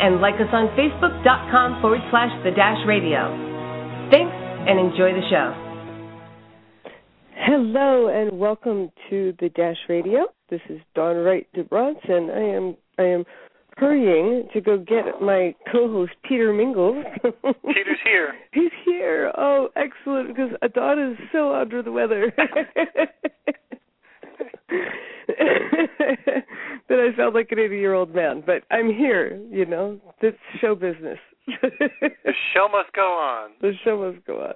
And like us on facebook.com forward slash the Dash Radio. Thanks and enjoy the show. Hello and welcome to the Dash Radio. This is Dawn Wright DeBronson, and I am I am hurrying to go get my co-host Peter Mingils. Peter's here. He's here. Oh, excellent! Because Dawn is so under the weather. that I sound like an 80 year old man, but I'm here, you know. It's show business. the show must go on. The show must go on.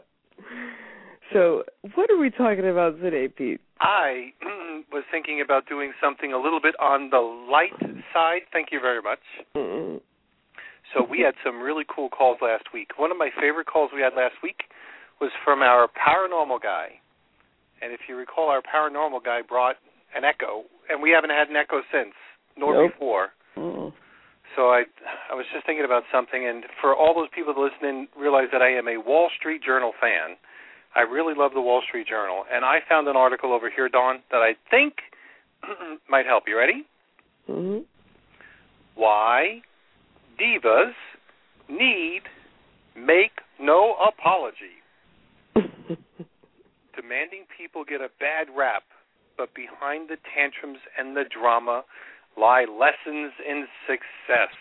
So, what are we talking about today, Pete? I was thinking about doing something a little bit on the light side. Thank you very much. Mm-hmm. So, we had some really cool calls last week. One of my favorite calls we had last week was from our paranormal guy. And if you recall, our paranormal guy brought an echo, and we haven't had an echo since, nor nope. before. Mm. So I, I was just thinking about something, and for all those people that listen realize that I am a Wall Street Journal fan. I really love the Wall Street Journal, and I found an article over here, Dawn, that I think might help. You ready? Mm-hmm. Why divas need make no apology. Demanding people get a bad rap but behind the tantrums and the drama lie lessons in success.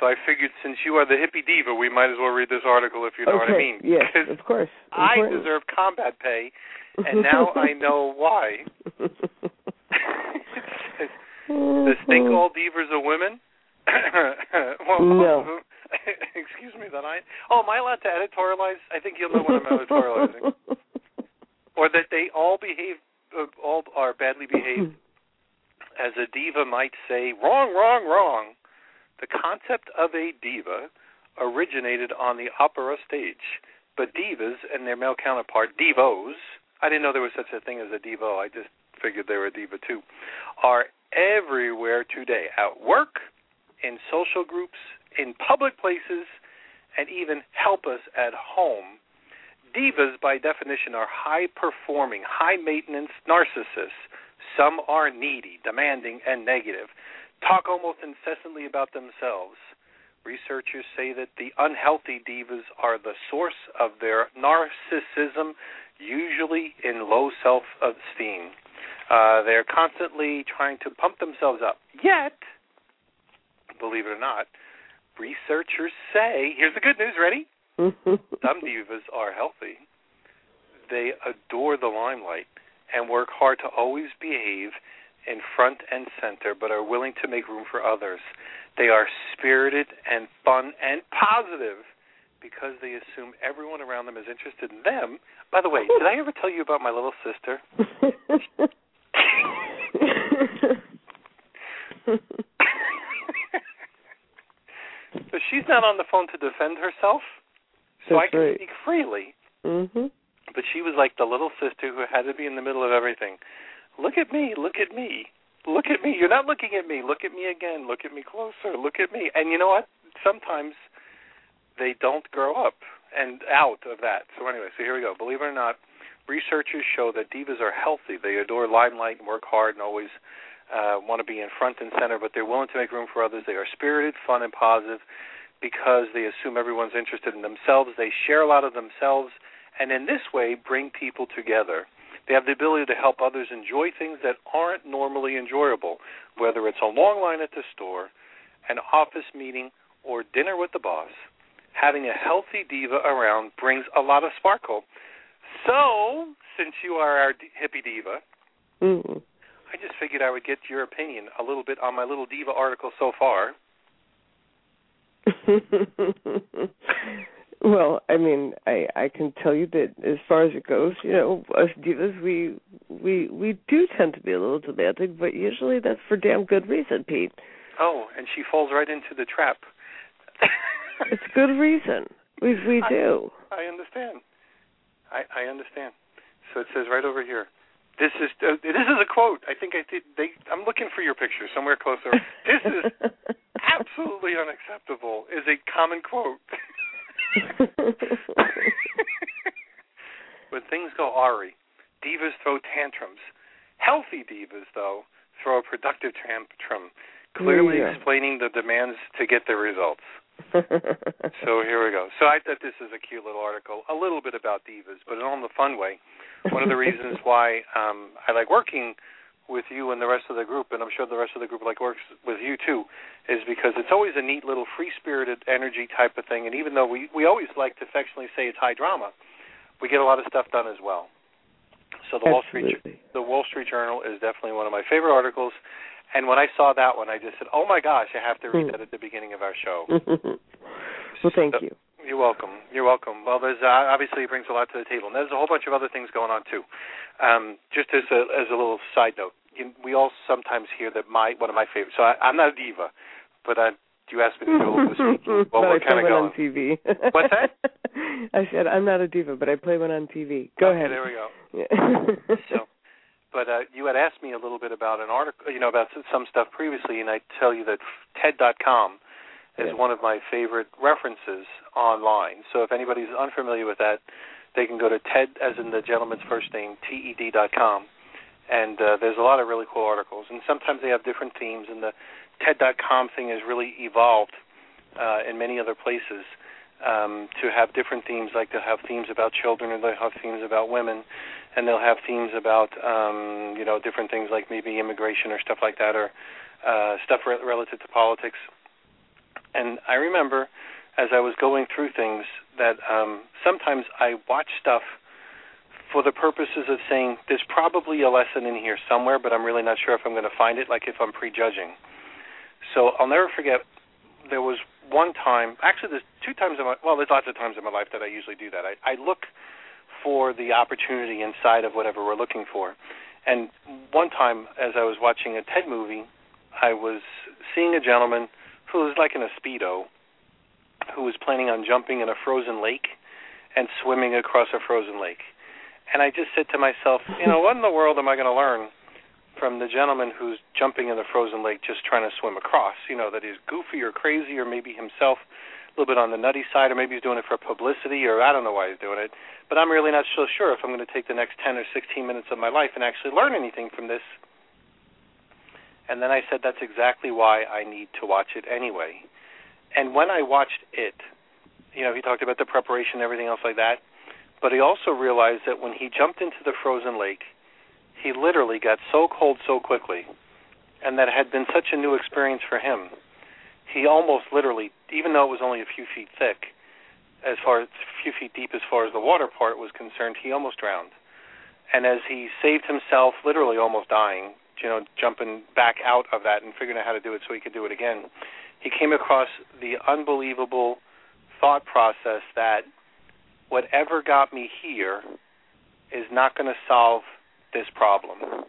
So I figured since you are the hippie diva, we might as well read this article if you know okay. what I mean. Yes, of course. I Important. deserve combat pay, and now I know why. Does think all divas are women? well, no. Excuse me, that I. Oh, am I allowed to editorialize? I think you'll know when I'm editorializing. or that they all behave all are badly behaved. As a diva might say, wrong, wrong, wrong. The concept of a diva originated on the opera stage, but divas and their male counterpart, divos, I didn't know there was such a thing as a divo, I just figured they were a diva too, are everywhere today at work, in social groups, in public places, and even help us at home Divas, by definition, are high performing, high maintenance narcissists. Some are needy, demanding, and negative, talk almost incessantly about themselves. Researchers say that the unhealthy divas are the source of their narcissism, usually in low self esteem. Uh, they're constantly trying to pump themselves up. Yet, believe it or not, researchers say here's the good news ready? Mm-hmm. Some divas are healthy. They adore the limelight and work hard to always behave in front and center, but are willing to make room for others. They are spirited and fun and positive because they assume everyone around them is interested in them. By the way, did I ever tell you about my little sister? so she's not on the phone to defend herself so That's I can right. speak freely. Mm-hmm. But she was like the little sister who had to be in the middle of everything. Look at me, look at me, look at me. You're not looking at me. Look at me again. Look at me closer. Look at me. And you know what? Sometimes they don't grow up and out of that. So anyway, so here we go. Believe it or not, researchers show that divas are healthy. They adore limelight and work hard and always uh, want to be in front and center, but they're willing to make room for others. They are spirited, fun, and positive because they assume everyone's interested in themselves. They share a lot of themselves, and in this way, bring people together. They have the ability to help others enjoy things that aren't normally enjoyable, whether it's a long line at the store, an office meeting, or dinner with the boss. Having a healthy diva around brings a lot of sparkle. So, since you are our hippie diva, mm-hmm. I just figured I would get your opinion a little bit on my little diva article so far. well, I mean, I I can tell you that as far as it goes, you know, us divas, we we we do tend to be a little demanding, but usually that's for damn good reason, Pete. Oh, and she falls right into the trap. it's good reason. We we do. I, I understand. I I understand. So it says right over here. This is uh, this is a quote. I think I did. They. I'm looking for your picture somewhere closer. This is absolutely unacceptable. Is a common quote. when things go awry, divas throw tantrums. Healthy divas, though, throw a productive tantrum, clearly explaining the demands to get the results. so here we go. So I thought this is a cute little article, a little bit about divas, but in all the fun way. One of the reasons why um, I like working with you and the rest of the group, and I'm sure the rest of the group like works with you too, is because it's always a neat little free-spirited energy type of thing. And even though we we always like to affectionately say it's high drama, we get a lot of stuff done as well. So the Absolutely. Wall Street the Wall Street Journal is definitely one of my favorite articles. And when I saw that one, I just said, "Oh my gosh, I have to read that at the beginning of our show." well, thank So- you. You're welcome. You're welcome. Well, there's uh, obviously it brings a lot to the table, and there's a whole bunch of other things going on too. Um, just as a as a little side note, you, we all sometimes hear that my one of my favorites. So I, I'm not a diva, but I, you asked me to do a little bit of speaking. Well, but we're kind of going. on TV. What's that? I said I'm not a diva, but I play one on TV. Go Okay, ahead. There we go. Yeah. So, but uh, you had asked me a little bit about an article, you know, about some stuff previously, and I tell you that TED.com is Yeah. one of my favorite references online. So if anybody's unfamiliar with that, they can go to TED, as in the gentleman's first name, T-E-D dot com, and uh, there's a lot of really cool articles. And sometimes they have different themes, and the TED.com thing has really evolved uh, in many other places um, to have different themes. Like they'll have themes about children, or they'll have themes about women, and they'll have themes about um, you know different things like maybe immigration or stuff like that, or uh, stuff re- relative to politics. And I remember as I was going through things that um, sometimes I watch stuff for the purposes of saying there's probably a lesson in here somewhere, but I'm really not sure if I'm going to find it, like if I'm prejudging. So I'll never forget. There was one time, actually, there's two times in my well, there's lots of times in my life that I usually do that. I, I look for the opportunity inside of whatever we're looking for. And one time, as I was watching a TED movie, I was seeing a gentleman who was like in a speedo, who was planning on jumping in a frozen lake and swimming across a frozen lake. And I just said to myself, you know, what in the world am I going to learn from the gentleman who's jumping in the frozen lake just trying to swim across? You know, that he's goofy or crazy or maybe himself a little bit on the nutty side or maybe he's doing it for publicity or I don't know why he's doing it. But I'm really not so sure if I'm going to take the next 10 or 16 minutes of my life and actually learn anything from this. And then I said that's exactly why I need to watch it anyway. And when I watched it, you know, he talked about the preparation and everything else like that. But he also realized that when he jumped into the frozen lake, he literally got so cold so quickly, and that had been such a new experience for him. He almost literally, even though it was only a few feet thick, as far as a few feet deep as far as the water part was concerned, he almost drowned. And as he saved himself, literally almost dying, you know, jumping back out of that and figuring out how to do it so he could do it again, he came across the unbelievable thought process that whatever got me here is not going to solve this problem.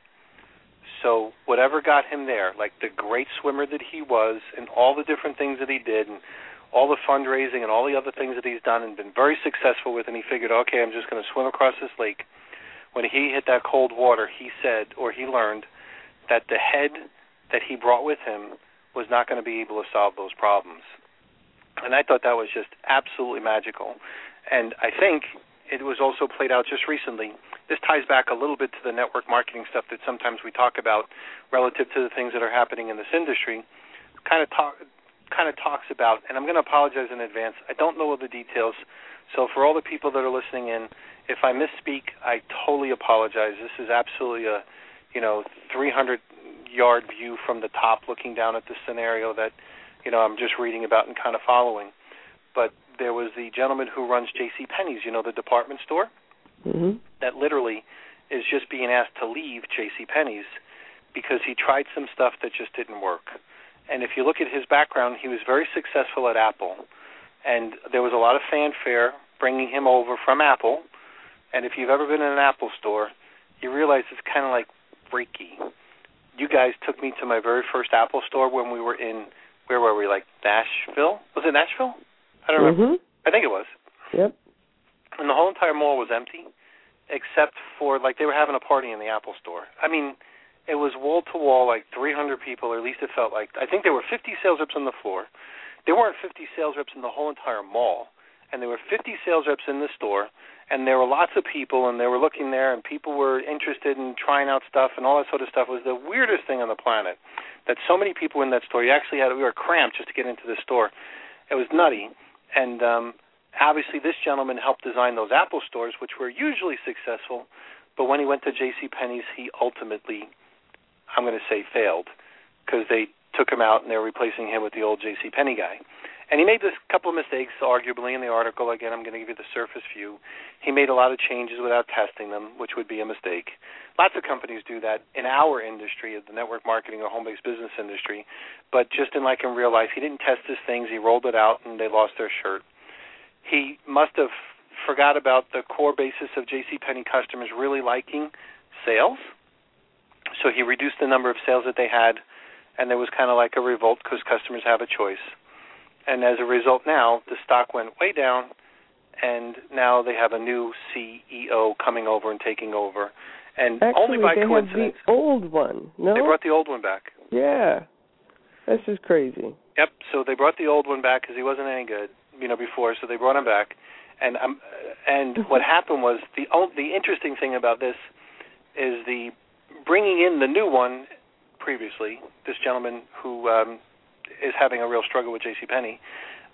So whatever got him there, like the great swimmer that he was, and all the different things that he did, and all the fundraising and all the other things that he's done and been very successful with, and he figured, okay, I'm just going to swim across this lake. When he hit that cold water, he said, or he learned, that the head that he brought with him was not going to be able to solve those problems. And I thought that was just absolutely magical. And I think it was also played out just recently. This ties back a little bit to the network marketing stuff that sometimes we talk about relative to the things that are happening in this industry. Kind of talk kind of talks about, and I'm going to apologize in advance. I don't know all the details, so for all the people that are listening in, if I misspeak, I totally apologize. This is absolutely a, you know, 300 yard view from the top, looking down at the scenario that, you know, I'm just reading about and kind of following. But there was the gentleman who runs J.C. Penney's, you know, the department store, hmm that literally is just being asked to leave J.C. Penney's because he tried some stuff that just didn't work. And if you look at his background, he was very successful at Apple, and there was a lot of fanfare bringing him over from Apple. And if you've ever been in an Apple store, you realize it's kind of like freaky. You guys took me to my very first Apple store when we were in where were we? Like Nashville? Was it Nashville? I don't remember. Mm-hmm. I think it was. Yep. And the whole entire mall was empty, except for like they were having a party in the Apple store. I mean, it was wall to wall, like 300 people, or at least it felt like. I think there were 50 sales reps on the floor. There weren't 50 sales reps in the whole entire mall, and there were 50 sales reps in the store, and there were lots of people, and they were looking there, and people were interested in trying out stuff and all that sort of stuff. It was the weirdest thing on the planet that so many people in that store. You actually had we were cramped just to get into the store. It was nutty, and um, obviously this gentleman helped design those Apple stores, which were usually successful. But when he went to J.C. Penney's, he ultimately, I'm going to say, failed because they took him out and they're replacing him with the old J.C. Penney guy. And he made this couple of mistakes, arguably, in the article. Again, I'm going to give you the surface view. He made a lot of changes without testing them, which would be a mistake. Lots of companies do that in our industry, the network marketing or home-based business industry. But just in like in real life, he didn't test his things. He rolled it out, and they lost their shirt. He must have forgot about the core basis of J.C. Penney customers really liking sales. So he reduced the number of sales that they had, and there was kind of like a revolt because customers have a choice and as a result now the stock went way down and now they have a new CEO coming over and taking over and Actually, only by they coincidence the old one. No. they brought the old one back yeah. this is crazy. yep so they brought the old one back because he wasn't any good you know before so they brought him back and um and what happened was the the interesting thing about this is the bringing in the new one previously this gentleman who um is having a real struggle with J.C. Penney.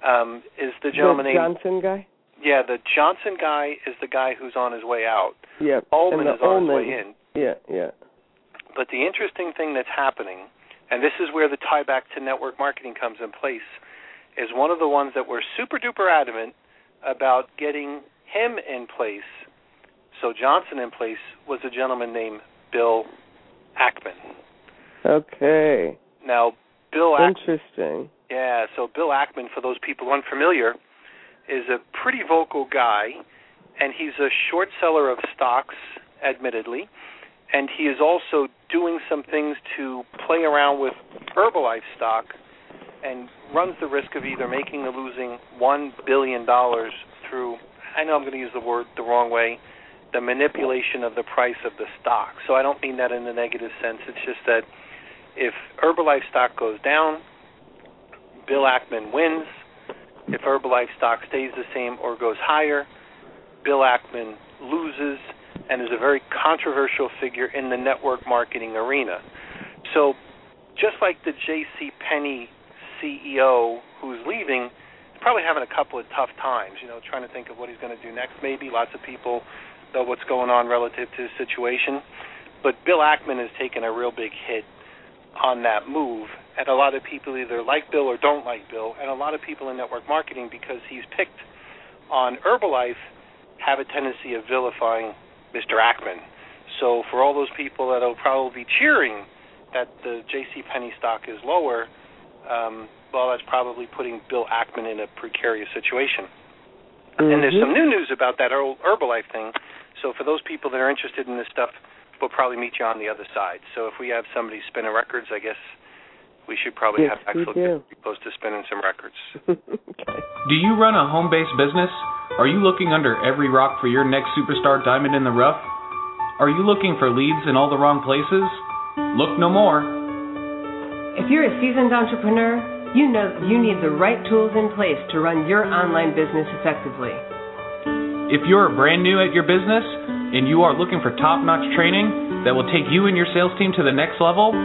Um, is the gentleman the named Johnson guy? Yeah, the Johnson guy is the guy who's on his way out. Yep. Ullman is on Ullman, his way in. Yeah, yeah. But the interesting thing that's happening, and this is where the tie back to network marketing comes in place, is one of the ones that were super duper adamant about getting him in place. So Johnson in place was a gentleman named Bill Ackman. Okay. Now Bill Ackman Interesting. Yeah, so Bill Ackman, for those people unfamiliar, is a pretty vocal guy, and he's a short seller of stocks, admittedly, and he is also doing some things to play around with Herbalife stock and runs the risk of either making or losing $1 billion through, I know I'm going to use the word the wrong way, the manipulation of the price of the stock. So I don't mean that in a negative sense. It's just that if Herbalife stock goes down, Bill Ackman wins. If Herbalife stock stays the same or goes higher, Bill Ackman loses and is a very controversial figure in the network marketing arena. So, just like the J.C. Penney CEO who's leaving, is probably having a couple of tough times. You know, trying to think of what he's going to do next. Maybe lots of people know what's going on relative to his situation, but Bill Ackman has taken a real big hit on that move. And a lot of people either like Bill or don't like Bill, and a lot of people in network marketing, because he's picked on Herbalife, have a tendency of vilifying Mr. Ackman. So for all those people that will probably be cheering that the J.C. Penney stock is lower, um, well, that's probably putting Bill Ackman in a precarious situation. Mm-hmm. And there's some new news about that Herbalife thing. So for those people that are interested in this stuff, we'll probably meet you on the other side. So if we have somebody spinning records, I guess we should probably yes, have Axel get close to spinning some records. okay. Do you run a home based business? Are you looking under every rock for your next superstar diamond in the rough? Are you looking for leads in all the wrong places? Look no more. If you're a seasoned entrepreneur, you know that you need the right tools in place to run your online business effectively. If you're brand new at your business and you are looking for top notch training that will take you and your sales team to the next level,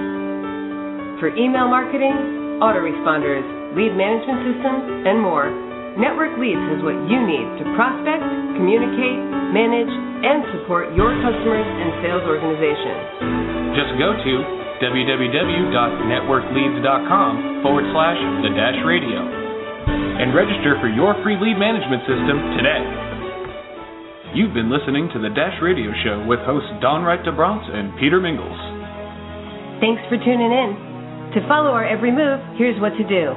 For email marketing, autoresponders, lead management systems, and more, Network Leads has what you need to prospect, communicate, manage, and support your customers and sales organization. just go to www.networkleads.com forward slash the dash radio and register for your free lead management system today. You've been listening to the Dash Radio Show with hosts Dawn Wright-deBrantes and Peter Mingils. Thanks for tuning in. To follow our every move, here's what to do.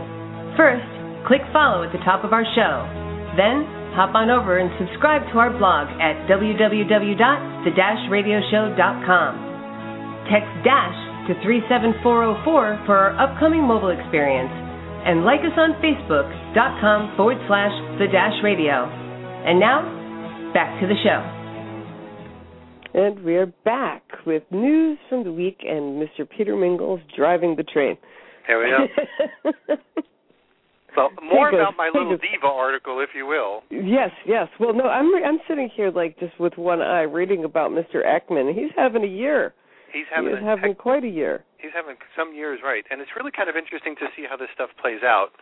First, click follow at the top of our show. Then, hop on over and subscribe to our blog at www.the-radioshow.com. Text DASH to 37404 for our upcoming mobile experience. and like us on Facebook.com forward slash The Dash Radio. And now, back to the show. And we are back with news from the week and Mr. Peter Mingils driving the train. Here we go. so more about my little diva article, if you will. Yes, yes. Well, no, I'm I'm sitting here like just with one eye reading about Mr. Ackman. He's having a year. He's having he having quite a year. He's having some years, right? And it's really kind of interesting to see how this stuff plays out.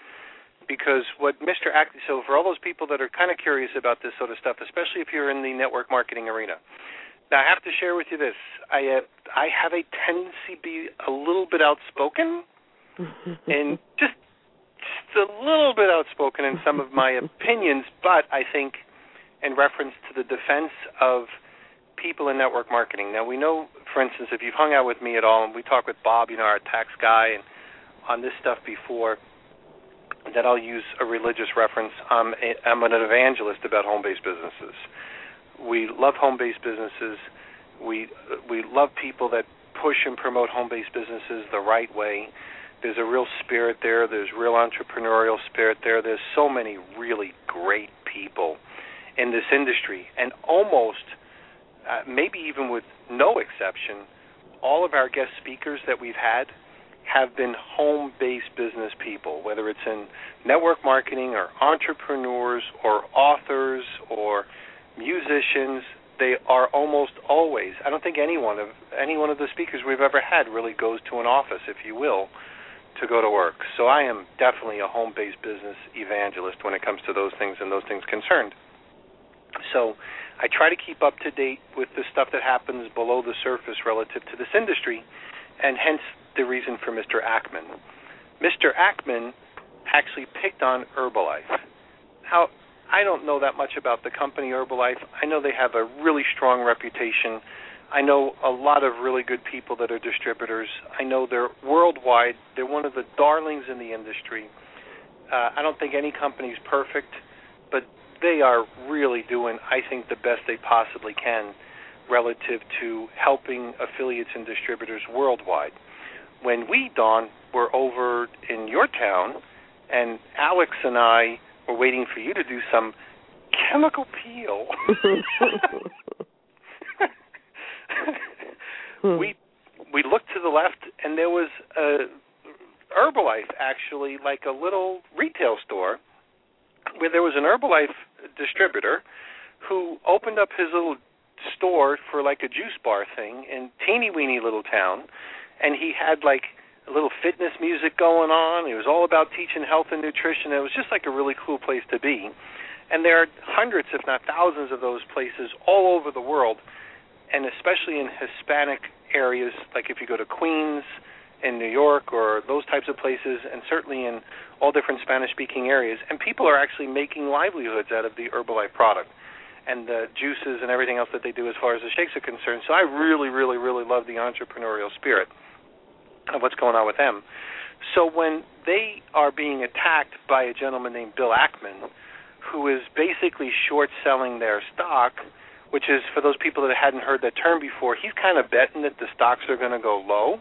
Because what Mr. Ackman, so for all those people that are kind of curious about this sort of stuff, especially if you're in the network marketing arena, now I have to share with you this. I uh, I have a tendency to be a little bit outspoken, and just just a little bit outspoken in some of my opinions, but I think in reference to the defense of people in network marketing. Now we know, for instance, if you've hung out with me at all, and we talk with Bob, you know, our tax guy, and on this stuff before, that I'll use a religious reference. I'm, a, I'm an evangelist about home-based businesses. We love home-based businesses. We we love people that push and promote home-based businesses the right way. There's a real spirit there. There's real entrepreneurial spirit there. There's so many really great people in this industry, and almost uh, maybe even with no exception, all of our guest speakers that we've had have been home based business people, whether it's in network marketing or entrepreneurs or authors or musicians. They are almost always. I don't think any one of any one of the speakers we've ever had really goes to an office, if you will, to go to work. So I am definitely a home based business evangelist when it comes to those things and those things concerned. So I try to keep up to date with the stuff that happens below the surface relative to this industry, and hence the reason for Mr. Ackman. Mr. Ackman actually picked on Herbalife. How I don't know that much about the company Herbalife. I know they have a really strong reputation. I know a lot of really good people that are distributors. I know they're worldwide. They're one of the darlings in the industry. Uh, I don't think any company is perfect, but they are really doing, I think, the best they possibly can relative to helping affiliates and distributors worldwide. When we, Dawn, were over in your town, and Alex and I were waiting for you to do some chemical peel, we we looked to the left, and there was a Herbalife, actually, like a little retail store, where there was an Herbalife distributor who opened up his little store for like a juice bar thing in teeny weeny little town and he had like a little fitness music going on. It was all about teaching health and nutrition. It was just like a really cool place to be. And there are hundreds, if not thousands, of those places all over the world, and especially in Hispanic areas, like if you go to Queens in New York or those types of places, and certainly in all different Spanish speaking areas. And people are actually making livelihoods out of the Herbalife product and the juices and everything else that they do as far as the shakes are concerned. So I really, really, really love the entrepreneurial spirit of what's going on with them. So when they are being attacked by a gentleman named Bill Ackman, who is basically short selling their stock, which is for those people that hadn't heard that term before, he's kind of betting that the stocks are going to go low.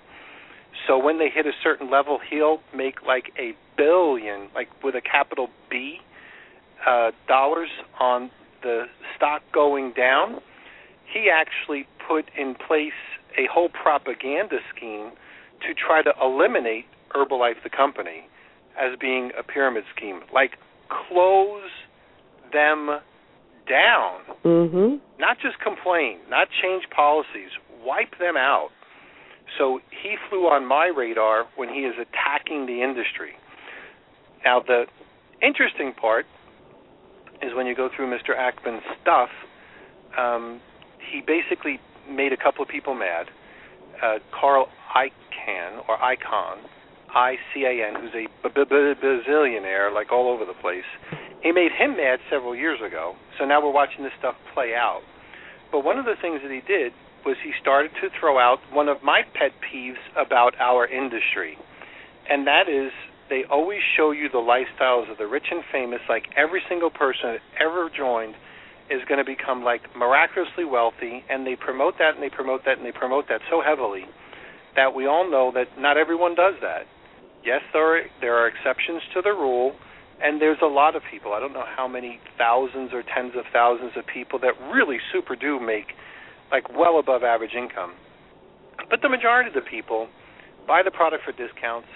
So when they hit a certain level, he'll make like a billion, like with a capital B, uh, dollars on the stock going down. He actually put in place a whole propaganda scheme to try to eliminate Herbalife, the company, as being a pyramid scheme. Like close them down. Mm-hmm. Not just complain, not change policies, wipe them out. So he flew on my radar when he is attacking the industry. Now, the interesting part is when you go through Mr. Ackman's stuff, um, he basically made a couple of people mad. Uh, Carl Icahn, or Icahn, I C A N, who's a bazillionaire, like all over the place. He made him mad several years ago, so now we're watching this stuff play out. But one of the things that he did was he started to throw out one of my pet peeves about our industry, and that is they always show you the lifestyles of the rich and famous, like every single person that ever joined is going to become like miraculously wealthy, and they promote that and they promote that and they promote that so heavily that we all know that not everyone does that. Yes, there are there are exceptions to the rule, and there's a lot of people. I don't know how many thousands or tens of thousands of people that really super do make like well above average income. But the majority of the people buy the product for discounts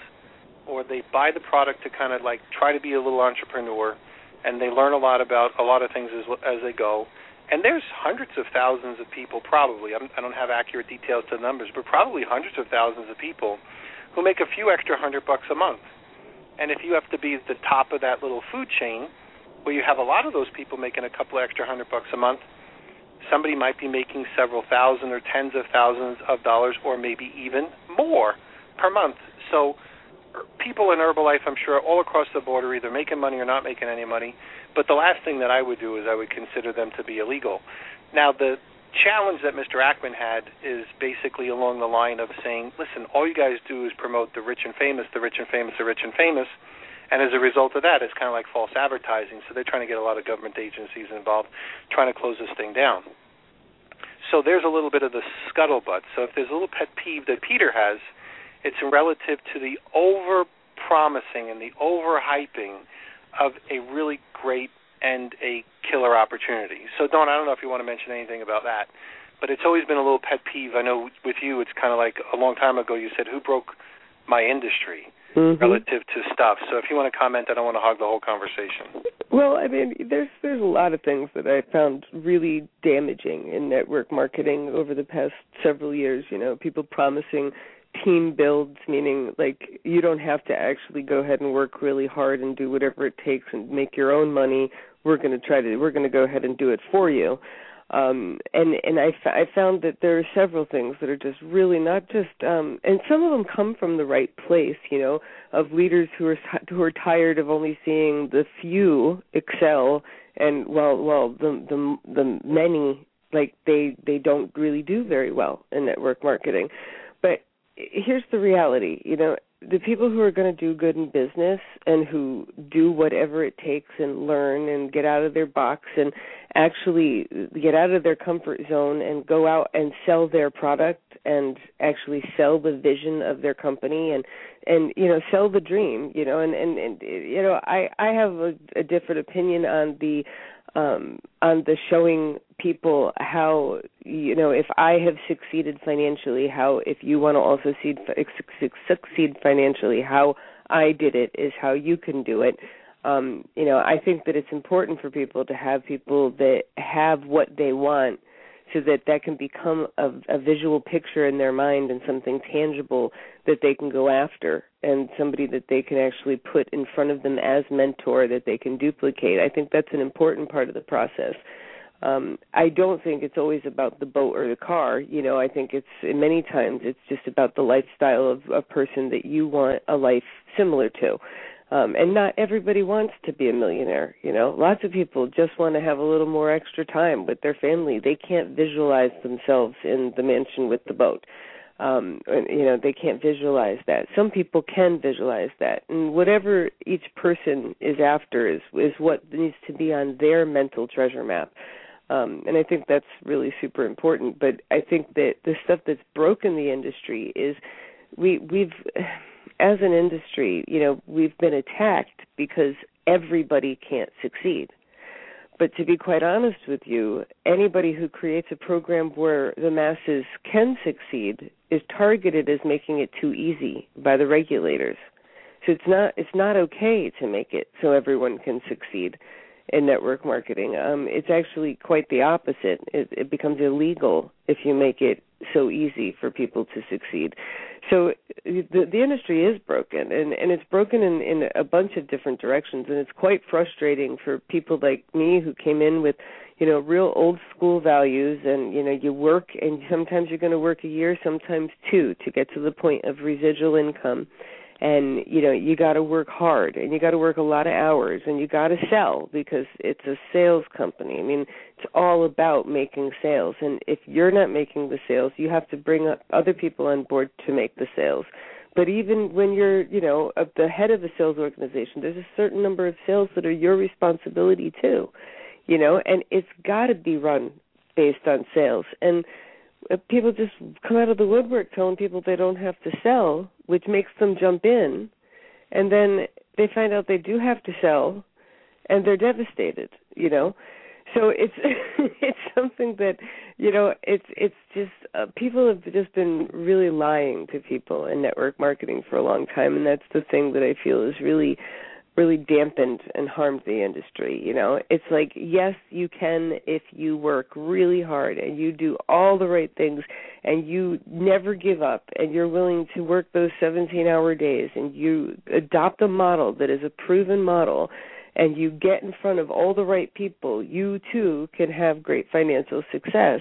or they buy the product to kind of like try to be a little entrepreneur and they learn a lot about a lot of things as as they go. And there's hundreds of thousands of people probably. I'm, I don't have accurate details to the numbers, but probably hundreds of thousands of people who make a few extra hundred bucks a month. And if you have to be at the top of that little food chain, where you have a lot of those people making a couple extra hundred bucks a month, somebody might be making several thousand or tens of thousands of dollars or maybe even more per month. So er, people in Herbalife, I'm sure, all across the board are either making money or not making any money. But the last thing that I would do is I would consider them to be illegal. Now, the challenge that Mr. Ackman had is basically along the line of saying, listen, all you guys do is promote the rich and famous, the rich and famous, the rich and famous. And as a result of that, it's kind of like false advertising. So they're trying to get a lot of government agencies involved, trying to close this thing down. So there's a little bit of the scuttlebutt. So if there's a little pet peeve that Peter has, it's relative to the over promising and the overhyping of a really great and a killer opportunity. So, Dawn, I don't know if you want to mention anything about that, but it's always been a little pet peeve. I know with you, it's kind of like a long time ago you said, "Who broke my industry?" Mm-hmm. relative to stuff. So, if you want to comment, I don't want to hog the whole conversation. Well, I mean, there's there's a lot of things that I found really damaging in network marketing over the past several years. You know, people promising team builds meaning like you don't have to actually go ahead and work really hard and do whatever it takes and make your own money we're going to try to we're going to go ahead and do it for you um and and I, I found that there are several things that are just really not just um and some of them come from the right place you know of leaders who are who are tired of only seeing the few excel and well well the the the many like they they don't really do very well in network marketing. But here's the reality you know the people who are going to do good in business and who do whatever it takes and learn and get out of their box and actually get out of their comfort zone and go out and sell their product and actually sell the vision of their company and and you know sell the dream you know and and, and you know i i have a, a different opinion on the um on the showing people how you know if i have succeeded financially how if you want to also succeed succeed financially how i did it is how you can do it. Um you know i think that it's important for people to have people that have what they want so that that can become a, a visual picture in their mind and something tangible that they can go after and somebody that they can actually put in front of them as mentor that they can duplicate. I think that's an important part of the process. Um, I don't think it's always about the boat or the car. You know, I think it's many times it's just about the lifestyle of a person that you want a life similar to um and not everybody wants to be a millionaire you know? Lots of people just want to have a little more extra time with their family. They can't visualize themselves in the mansion with the boat. Um and, you know they can't visualize that. Some people can visualize that. And whatever each person is after is is what needs to be on their mental treasure map. Um and i think that's really super important. But i think that the stuff that's broken the industry is we we've as an industry, you know, we've been attacked because everybody can't succeed. But to be quite honest with you, anybody who creates a program where the masses can succeed is targeted as making it too easy by the regulators. So it's not it's not okay to make it so everyone can succeed in network marketing. Um, it's actually quite the opposite. It, it becomes illegal if you make it so easy for people to succeed. So the the industry is broken, and and it's broken in in a bunch of different directions, and it's quite frustrating for people like me who came in with you know real old school values and you know you work and sometimes you're going to work a year sometimes two to get to the point of residual income and you know you got to work hard and you got to work a lot of hours and you got to sell because it's a sales company. I mean it's all about making sales. And if you're not making the sales you have to bring up other people on board to make the sales. But even when you're you know at the head of a sales organization there's a certain number of sales that are your responsibility too you know and it's got to be run based on sales. And people just come out of the woodwork telling people they don't have to sell, which makes them jump in and then they find out they do have to sell, and they're devastated. You know, so it's it's something that you know it's it's just uh, people have just been really lying to people in network marketing for a long time and that's the thing that i feel is really really dampened and harmed the industry you know it's like yes you can if you work really hard and you do all the right things and you never give up and you're willing to work those 17 hour days and you adopt a model that is a proven model and you get in front of all the right people, you too can have great financial success.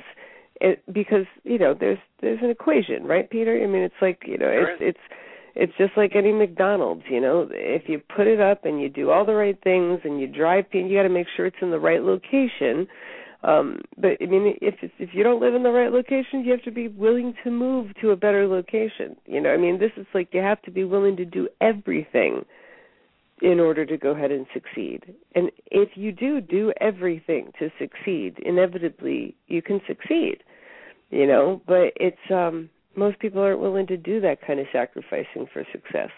It, because you know there's there's an equation, right, Peter? I mean, it's like you know it's it's it's just like any McDonald's. You know, if you put it up and you do all the right things and you drive, you got to make sure it's in the right location. Um, but I mean, if if you don't live in the right location, you have to be willing to move to a better location. You know, I mean, this is like you have to be willing to do everything in order to go ahead and succeed. And if you do do everything to succeed, inevitably you can succeed. You know, but it's um most people aren't willing to do that kind of sacrificing for success.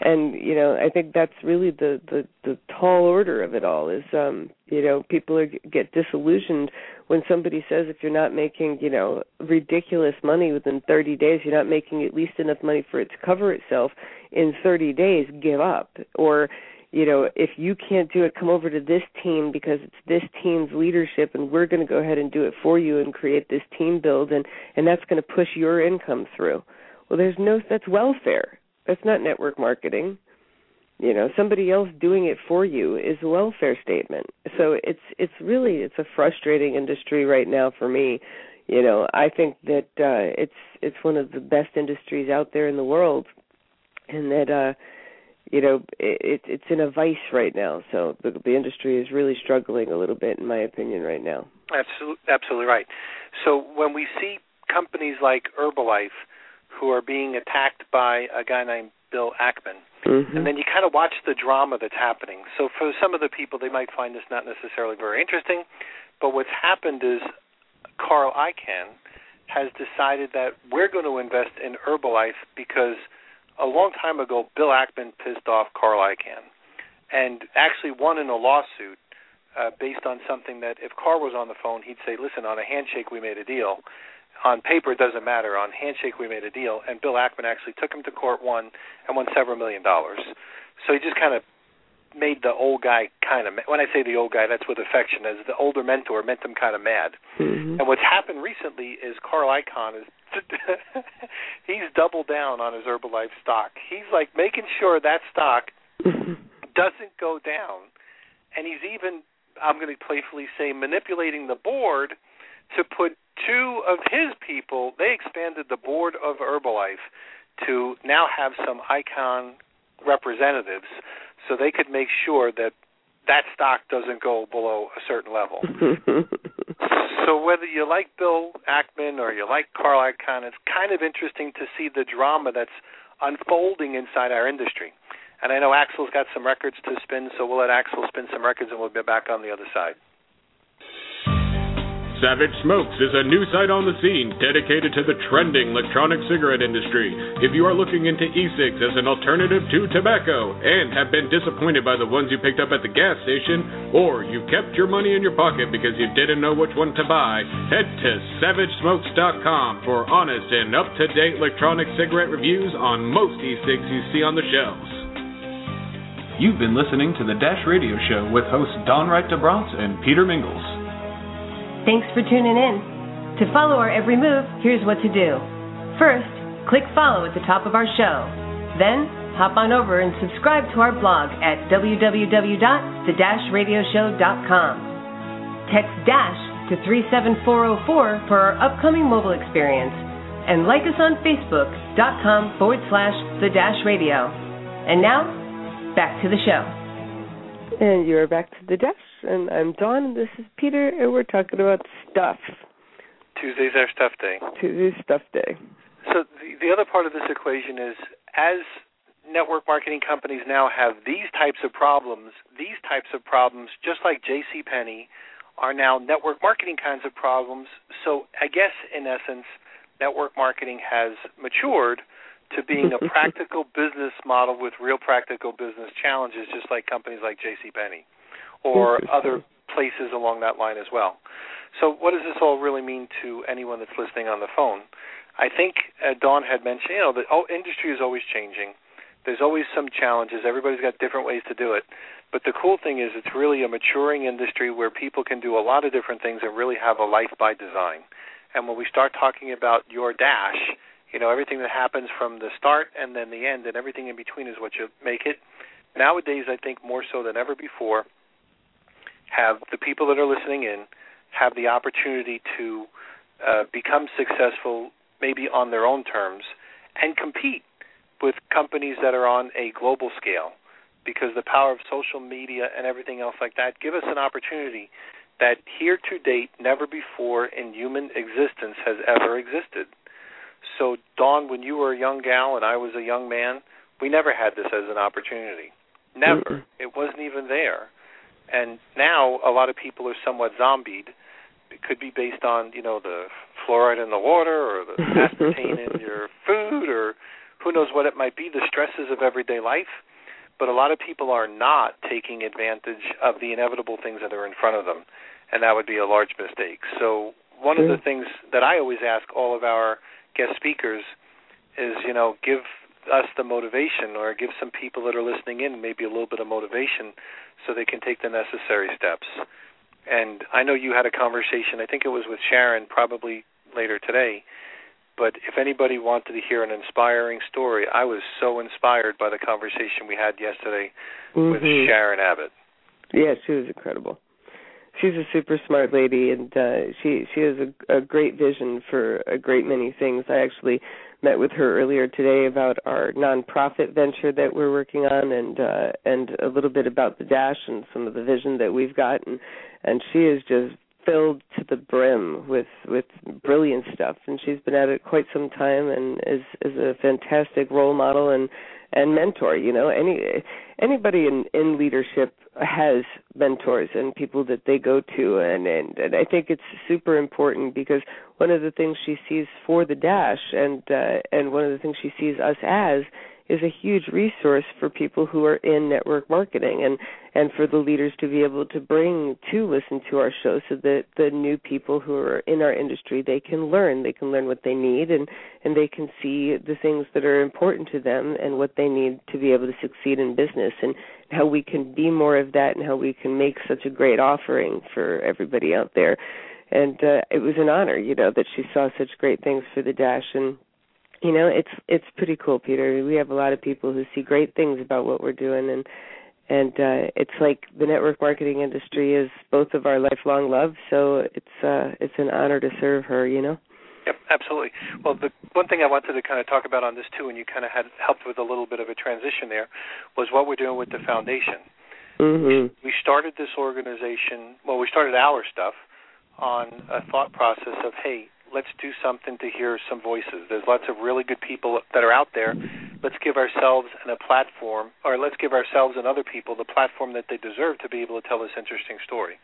And you know, I think that's really the the the tall order of it all is um you know, people are get disillusioned when somebody says if you're not making, you know, ridiculous money within 30 days, you're not making at least enough money for it to cover itself in 30 days, give up. Or, you know, if you can't do it, come over to this team because it's this team's leadership and we're going to go ahead and do it for you and create this team build and and that's going to push your income through. Well, there's no that's welfare. That's not network marketing you know somebody else doing it for you is a welfare statement so it's it's really it's a frustrating industry right now for me you know i think that uh it's it's one of the best industries out there in the world and that uh you know it it's in a vice right now so the the industry is really struggling a little bit in my opinion right now absolutely absolutely right so when we see companies like herbalife who are being attacked by a guy named bill ackman Mm-hmm. And then you kind of watch the drama that's happening. So for some of the people, they might find this not necessarily very interesting, but what's happened is Carl Icahn has decided that we're going to invest in Herbalife because a long time ago, Bill Ackman pissed off Carl Icahn and actually won in a lawsuit uh, based on something that if Carl was on the phone, he'd say, "Listen, on a handshake, we made a deal." on paper it doesn't matter. On handshake we made a deal, and Bill Ackman actually took him to court, won, and won several million dollars. So he just kind of made the old guy kind of. When I say the old guy, that's with affection, as the older mentor meant him kind of mad. Mm-hmm. And what's happened recently is Carl Icahn is he's doubled down on his Herbalife stock. He's like making sure that stock doesn't go down, and he's even I'm going to playfully say manipulating the board to put two of his people, they expanded the board of Herbalife to now have some Icahn representatives so they could make sure that that stock doesn't go below a certain level. so whether you like Bill Ackman or you like Carl Icahn, it's kind of interesting to see the drama that's unfolding inside our industry. And I know Axel's got some records to spin, so we'll let Axel spin some records and we'll be back on the other side. Savage Smokes is a new site on the scene dedicated to the trending electronic cigarette industry. If you are looking into e-cigs as an alternative to tobacco and have been disappointed by the ones you picked up at the gas station, or you kept your money in your pocket because you didn't know which one to buy, head to SavageSmokes.com for honest and up-to-date electronic cigarette reviews on most e-cigs you see on the shelves. You've been listening to the Dash Radio Show with hosts Dawn Wright-deBrantes and Peter Mingils. Thanks for tuning in. To follow our every move, here's what to do. First, click follow at the top of our show. Then, hop on over and subscribe to our blog at www.the-radioshow.com. Text DASH to 37404 for our upcoming mobile experience. And like us on Facebook.com forward slash the Dash Radio. And now, back to the show. And you are back to the desk, and I'm Dawn, and this is Peter, and we're talking about stuff. Tuesday's our stuff day. Tuesday's stuff day. So the, the other part of this equation is as network marketing companies now have these types of problems, these types of problems, just like J.C. Penney, are now network marketing kinds of problems. So I guess in essence, network marketing has matured to being a practical business model with real practical business challenges, just like companies like J.C. Penney or other places along that line as well. So, what does this all really mean to anyone that's listening on the phone? I think uh, Dawn had mentioned, you know, the oh, industry is always changing. There's always some challenges. Everybody's got different ways to do it. But the cool thing is, it's really a maturing industry where people can do a lot of different things and really have a life by design. And when we start talking about your dash, you know, everything that happens from the start and then the end and everything in between is what you make it. Nowadays, I think more so than ever before, have the people that are listening in have the opportunity to uh, become successful, maybe on their own terms, and compete with companies that are on a global scale. Because the power of social media and everything else like that give us an opportunity that here to date, never before in human existence has ever existed. So, Dawn, when you were a young gal and I was a young man, we never had this as an opportunity. Never. Mm-hmm. It wasn't even there. And now a lot of people are somewhat zombied. It could be based on, you know, the fluoride in the water or the aspartame in your food or who knows what it might be, the stresses of everyday life. But a lot of people are not taking advantage of the inevitable things that are in front of them, and that would be a large mistake. So, one of the things that I always ask all of our guest speakers is, you know, give us the motivation or give some people that are listening in maybe a little bit of motivation so they can take the necessary steps. And I know you had a conversation, I think it was with Sharon probably later today, but if anybody wanted to hear an inspiring story, I was so inspired by the conversation we had yesterday mm-hmm. with Sharon Abbott. Yeah, she was incredible. She's a super smart lady, and uh, she she has a, a great vision for a great many things. I actually met with her earlier today about our nonprofit venture that we're working on and uh and a little bit about the dash and some of the vision that we've got and and she is just filled to the brim with with brilliant stuff. And she's been at it quite some time and is is a fantastic role model and and mentor you know any anybody in in leadership has mentors and people that they go to and, and and I think it's super important because one of the things she sees for the dash and uh and one of the things she sees us as is a huge resource for people who are in network marketing and and for the leaders to be able to bring to listen to our show so that the new people who are in our industry they can learn. They can learn what they need and and they can see the things that are important to them and what they need to be able to succeed in business and how we can be more of that and how we can make such a great offering for everybody out there. And uh, it was an honor you know that she saw such great things for the dash and you know it's it's pretty cool peter we have a lot of people who see great things about what we're doing and and uh it's like the network marketing industry is both of our lifelong love so it's uh it's an honor to serve her you know Yep, absolutely. Well, the one thing I wanted to kind of talk about on this too, and you kind of had helped with a little bit of a transition there, was what we're doing with the foundation. Mm-hmm. We started this organization. Well, we started our stuff on a thought process of, hey, let's do something to hear some voices. There's lots of really good people that are out there. Let's give ourselves and a platform, or let's give ourselves and other people the platform that they deserve to be able to tell this interesting story.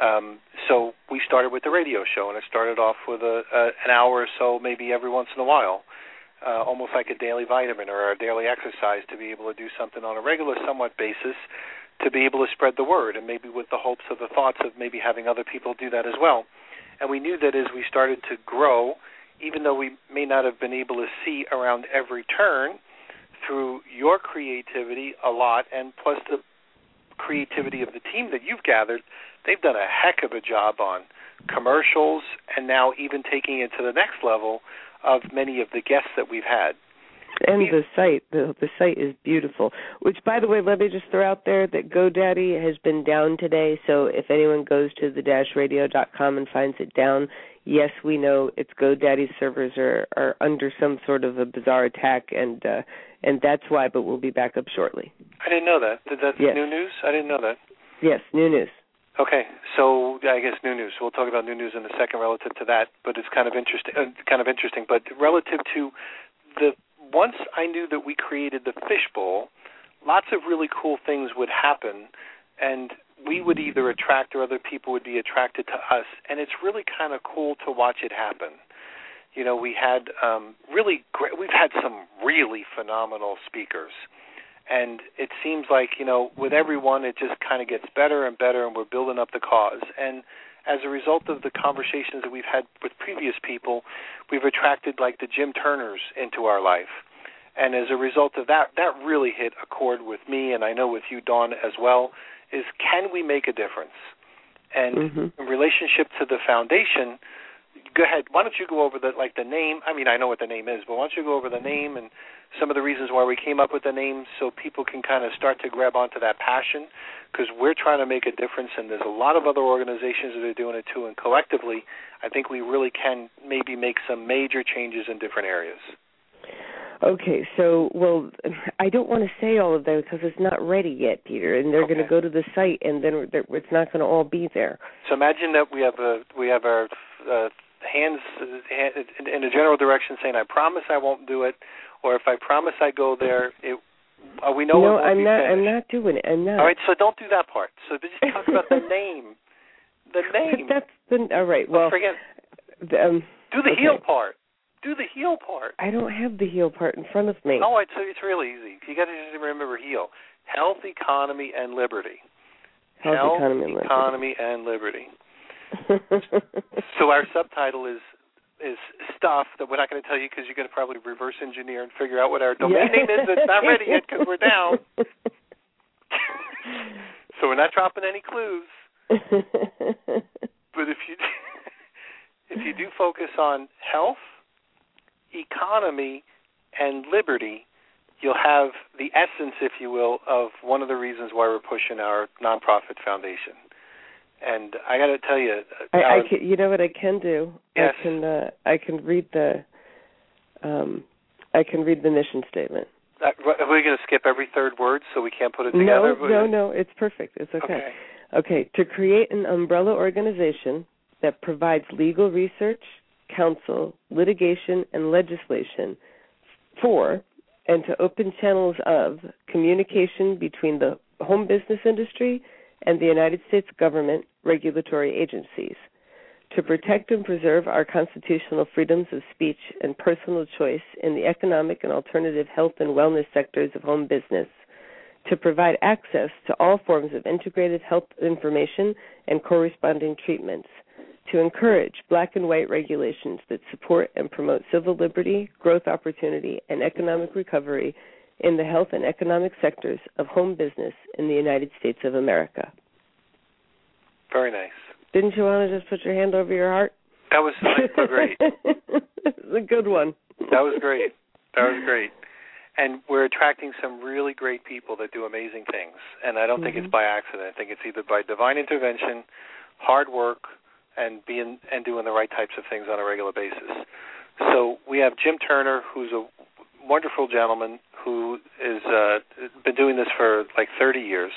Um, so we started with the radio show, and it started off with a, a an hour or so, maybe every once in a while, uh, almost like a daily vitamin or a daily exercise to be able to do something on a regular, somewhat basis to be able to spread the word, and maybe with the hopes of the thoughts of maybe having other people do that as well. And we knew that as we started to grow, even though we may not have been able to see around every turn, through your creativity a lot, and plus the creativity of the team that you've gathered, they've done a heck of a job on commercials and now even taking it to the next level of many of the guests that we've had and the site the the site is beautiful. Which by the way let me just throw out there that godaddy has been down today. So if anyone goes to the dash radio.com and finds it down yes we know it's godaddy servers are are under some sort of a bizarre attack. And uh and that's why but we'll be back up shortly. I didn't know that. That's yes. new news? I didn't know that. Yes new news. Okay, so I guess new news. We'll talk about new news in a second relative to that, but it's kind of interesting. Uh, kind of interesting, but relative to the once I knew that we created the fishbowl, lots of really cool things would happen, and we would either attract or other people would be attracted to us, and it's really kind of cool to watch it happen. you know, we had um, really great. We've had some really phenomenal speakers, and it seems like you know, with everyone, it just kind of gets better and better, and we're building up the cause. And as a result of the conversations that we've had with previous people, we've attracted like the Jim Turners into our life. And as a result of that, that really hit a chord with me, and I know with you, Dawn, as well. Is can we make a difference? And mm-hmm. in relationship to the foundation, go ahead. Why don't you go over the like the name? I mean, I know what the name is, but why don't you go over the name and some of the reasons why we came up with the name, so people can kind of start to grab onto that passion, because we're trying to make a difference, and there's a lot of other organizations that are doing it too, and collectively, I think we really can maybe make some major changes in different areas. Okay, so well, I don't want to say all of that because it's not ready yet, Peter, and they're Okay. going to go to the site, and then it's not going to all be there. So imagine that we have a we have our uh, hands in, a general direction saying, "I promise I won't do it," or if I promise I go there, it uh, we know no, I'm not. finished. I'm not doing it. I'm not. All right, so don't do that part. So just talk about the name. The name. But that's the all right. Well, forget. the, um, Do the okay. heel part. Do the heel part. I don't have the heel part in front of me. Oh, it's it's really easy. You got to just remember heel. Health, economy, and liberty. Health, Health, economy, and liberty. economy, and liberty. So our subtitle is is stuff that we're not going to tell you because you're going to probably reverse engineer and figure out what our domain Yeah. name is. It's not ready yet because we're down. so we're not dropping any clues. But if you if you do focus on health, economy, and liberty, you'll have the essence, if you will, of one of the reasons why we're pushing our nonprofit foundation. And I got to tell you, I, I can, you know what I can do? Yes. I can. Uh, I can read the. Um, I can read the mission statement. uh, are we going to skip every third word so we can't put it No, together? no, no. It's perfect. It's okay. Okay. Okay, to create an umbrella organization that provides legal research, counsel, litigation, and legislation for and to open channels of communication between the home business industry and the United States government regulatory agencies. To protect and preserve our constitutional freedoms of speech and personal choice in the economic and alternative health and wellness sectors of home business to provide access to all forms of integrated health information and corresponding treatments, to encourage black and white regulations that support and promote civil liberty, growth opportunity, and economic recovery in the health and economic sectors of home business in the United States of America. Very nice. Didn't you want to just put your hand over your heart? That was so great. that It's a good one. That was great. That was great. And we're attracting some really great people that do amazing things. And I don't think Mhm. it's by accident. I think it's either by divine intervention, hard work, and being and doing the right types of things on a regular basis. So we have Jim Turner, who's a wonderful gentleman who is uh, been doing this for like 30 years.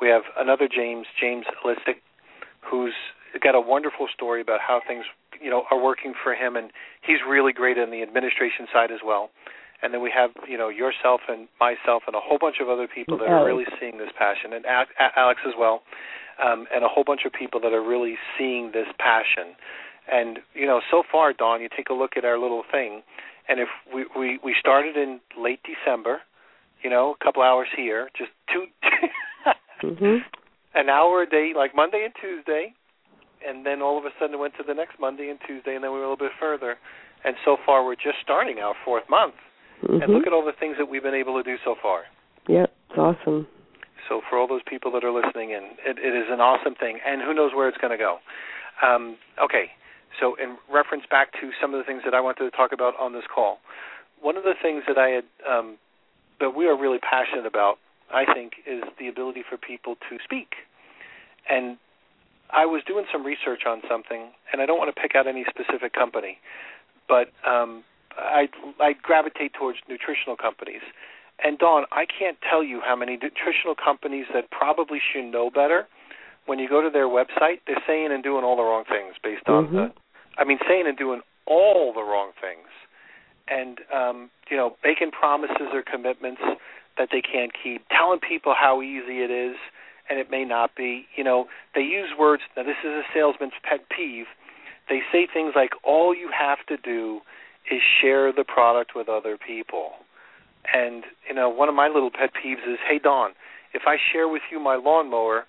We have another James, James Listic, who's got a wonderful story about how things you know are working for him, and he's really great in the administration side as well. And then we have you know yourself and myself and a whole bunch of other people that are really seeing this passion, and Alex as well, um, and a whole bunch of people that are really seeing this passion. And you know, so far, Dawn, you take a look at our little thing, and if we we we started in late December, you know, a couple hours here, just two. Mhm. an hour a day, like Monday and Tuesday, and then all of a sudden it went to the next Monday and Tuesday, and then we were a little bit further. And so far, we're just starting our fourth month, Mhm. and look at all the things that we've been able to do so far. Yep, it's awesome. So for all those people that are listening in, it, it is an awesome thing, and who knows where it's going to go. Um, okay, so in reference back to some of the things that I wanted to talk about on this call, one of the things that I had um, that we are really passionate about, I think, is the ability for people to speak. And I was doing some research on something, and I don't want to pick out any specific company, but um, I I gravitate towards nutritional companies. And Dawn, I can't tell you how many nutritional companies that probably should know better. When you go to their website, they're saying and doing all the wrong things based on Mhm. the, I mean, saying and doing all the wrong things, and um, you know, making promises or commitments that they can't keep, telling people how easy it is, and it may not be. You know, they use words. Now, this is a salesman's pet peeve. they say things like all you have to do is share the product with other people. And you know, one of my little pet peeves is, "Hey Dawn, if I share with you my lawnmower,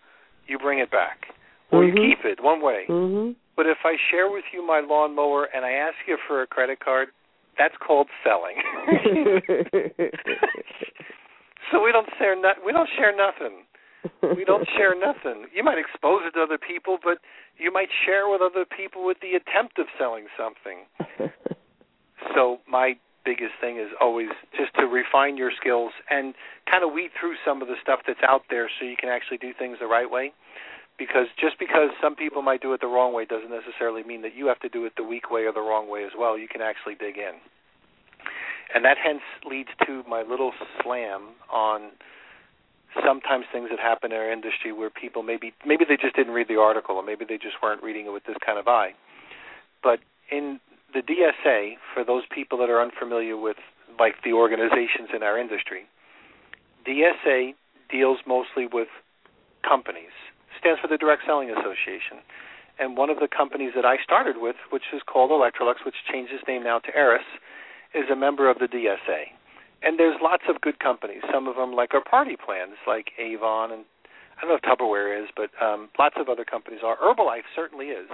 you bring it back, or mm-hmm. you keep it one way. Mm-hmm. But if I share with you my lawnmower and I ask you for a credit card, that's called selling. so we don't share no- we don't share nothing. We don't share nothing. You might expose it to other people, but you might share with other people with the attempt of selling something. so my biggest thing is always just to refine your skills and kind of weed through some of the stuff that's out there so you can actually do things the right way because just because some people might do it the wrong way doesn't necessarily mean that you have to do it the weak way or the wrong way as well. You can actually dig in. And that hence leads to my little slam on sometimes things that happen in our industry where people maybe maybe they just didn't read the article or maybe they just weren't reading it with this kind of eye. But in the DSA, for those people that are unfamiliar with like the organizations in our industry, DSA deals mostly with companies stands for the Direct Selling Association. And one of the companies that I started with, which is called Electrolux, which changed its name now to Aerus, is a member of the DSA. And there's lots of good companies. Some of them like are party plans, like Avon, and I don't know if Tupperware is, but um, lots of other companies are. Herbalife certainly is.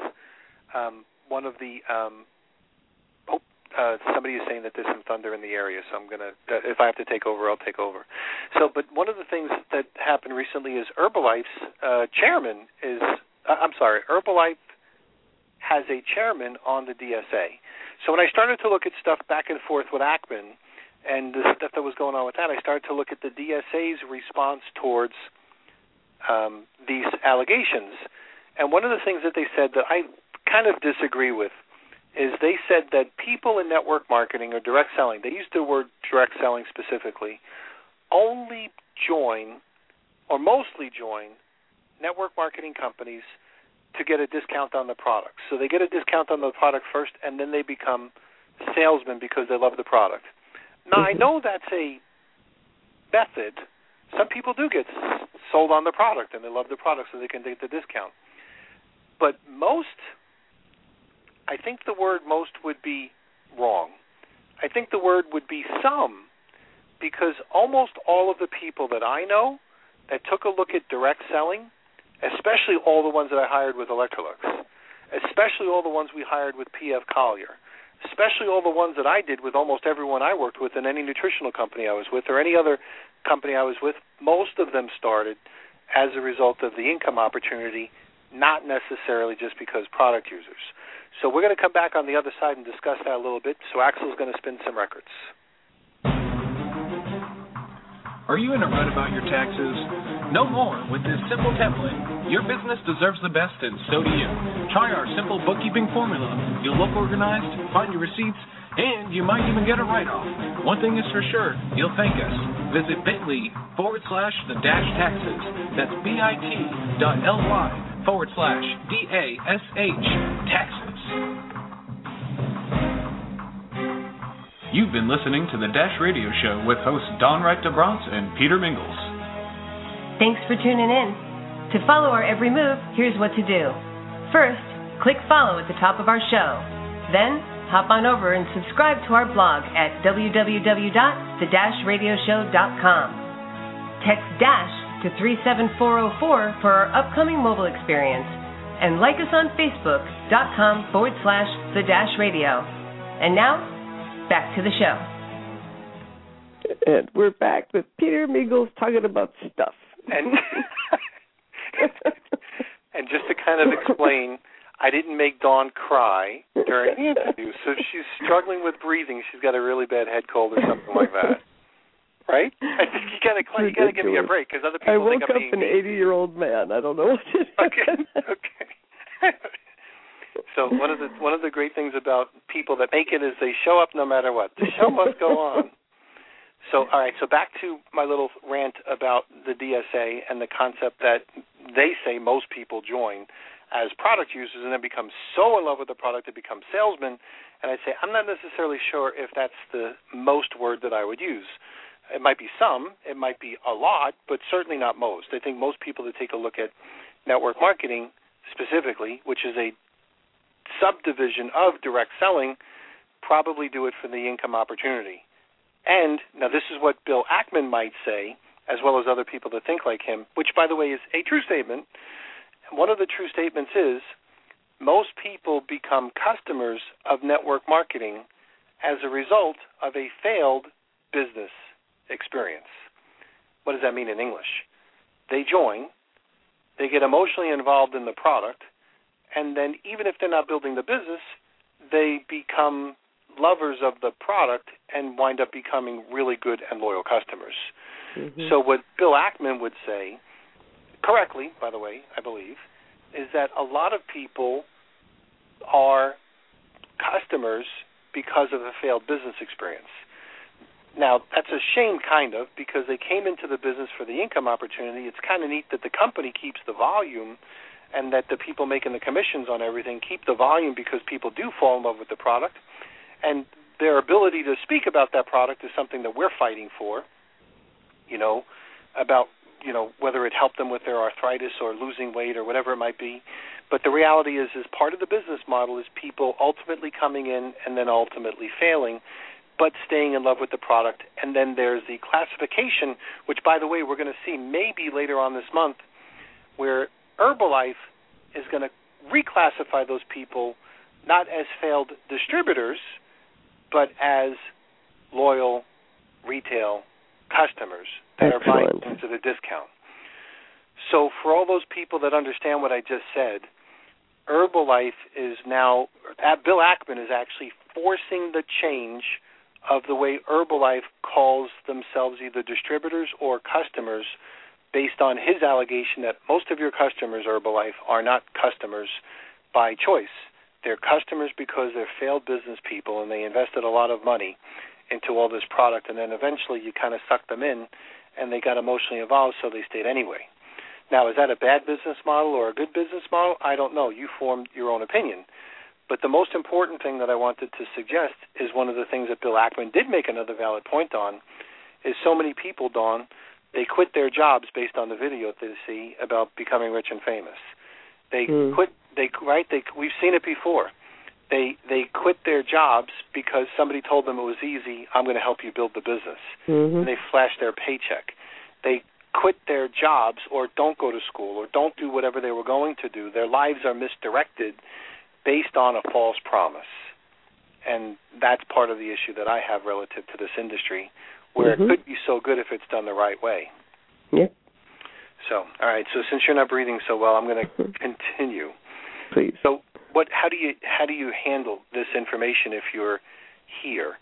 Um, one of the um, uh, somebody is saying that there's some thunder in the area, so I'm gonna. Uh, if I have to take over, I'll take over. So, but one of the things that happened recently is Herbalife's uh, chairman is. Uh, I'm sorry, Herbalife has a chairman on the DSA. So when I started to look at stuff back and forth with Ackman and the stuff that was going on with that, I started to look at the DSA's response towards um, these allegations. And one of the things that they said that I kind of disagree with is they said that people in network marketing or direct selling, they used the word direct selling specifically, only join or mostly join network marketing companies to get a discount on the product. So they get a discount on the product first and then they become salesmen because they love the product. Now I mm-hmm. know that's a method. Some people do get sold on the product and they love the product so they can take the discount. But most I think the word most would be wrong. I think the word would be some, because almost all of the people that I know that took a look at direct selling, especially all the ones that I hired with Electrolux, especially all the ones we hired with PF Collier, especially all the ones that I did with almost everyone I worked with in any nutritional company I was with or any other company I was with, most of them started as a result of the income opportunity, not necessarily just because product users. So we're going to come back on the other side and discuss that a little bit. So Axel's going to spin some records. Are you in a rut about your taxes? No more. With this simple template, your business deserves the best, and so do you. Try our simple bookkeeping formula. You'll look organized, find your receipts, and you might even get a write off. One thing is for sure, you'll thank us. Visit bit.ly forward slash the dash taxes. That's bit.ly forward slash D A S H taxes. You've been listening to the Dash Radio Show with hosts Dawn Wright-deBrantes and Peter Mingils. Thanks for tuning in. To follow our every move, here's what to do. First, click follow at the top of our show. Then, hop on over and subscribe to our blog at www.the-radioshow.com. Text DASH to 37404 for our upcoming mobile experience and like us on facebook.com forward slash the dash radio. And now, back to the show. And we're back with Peter Mingils talking about stuff. And and just to kind of explain, I didn't make Dawn cry during the interview, so she's struggling with breathing, she's got a really bad head cold or something like that. Right? I think you gotta you gotta give me a break because other people I woke think I'm up being an eighty-year-old man. I don't know what to do. Okay. Okay. so one of the one of the great things about people that make it is they show up no matter what. The show must go on. So all right, so back to my little rant about the DSA and the concept that they say most people join as product users and then become so in love with the product they become salesmen. And I say I'm not necessarily sure if that's the most word that I would use. It might be some, it might be a lot, but certainly not most. I think most people that take a look at network marketing specifically, which is a subdivision of direct selling probably do it for the income opportunity. And now this is what Bill Ackman might say, as well as other people that think like him, which by the way is a true statement. One of the true statements is most people become customers of network marketing as a result of a failed business experience. What does that mean in English? They join, they get emotionally involved in the product, and then even if they're not building the business, they become lovers of the product and wind up becoming really good and loyal customers. Mm-hmm. So what Bill Ackman would say, correctly, by the way, I believe, is that a lot of people are customers because of a failed business experience. Now, that's a shame, kind of, because they came into the business for the income opportunity. It's kind of neat that the company keeps the volume and that the people making the commissions on everything keep the volume because people do fall in love with the product. And their ability to speak about that product is something that we're fighting for, you know, about you know whether it helped them with their arthritis or losing weight or whatever it might be but the reality is is part of the business model is people ultimately coming in and then ultimately failing but staying in love with the product. And then there's the classification, which, by the way, we're going to see maybe later on this month, where Herbalife is going to reclassify those people not as failed distributors, but as loyal retail customers that Excellent. are buying into the discount. So, for all those people that understand what I just said, Herbalife is now, uh, Bill Ackman is actually forcing the change of the way Herbalife calls themselves either distributors or customers based on his allegation that most of your customers, Herbalife, are not customers by choice. They're customers because they're failed business people and they invested a lot of money into all this product and then eventually you kind of sucked them in and they got emotionally involved so they stayed anyway. Now, is that a bad business model or a good business model? I don't know. You formed your own opinion. But the most important thing that I wanted to suggest is one of the things that Bill Ackman did make another valid point on is so many people, Dawn, they quit their jobs based on the video that they see about becoming rich and famous. They mm. quit they right they we've seen it before. They they quit their jobs because somebody told them it was easy, I'm going to help you build the business. Mm-hmm. And they flash their paycheck. They quit their jobs or don't go to school or don't do whatever they were going to do. Their lives are misdirected based on a false promise. And that's part of the issue that I have relative to this industry, where mm-hmm. it could be so good if it's done the right way. Yeah. So, all right. So, since you're not breathing so well, I'm going to mm-hmm. continue. Please. So, what? How do you how do you handle this information if you're here?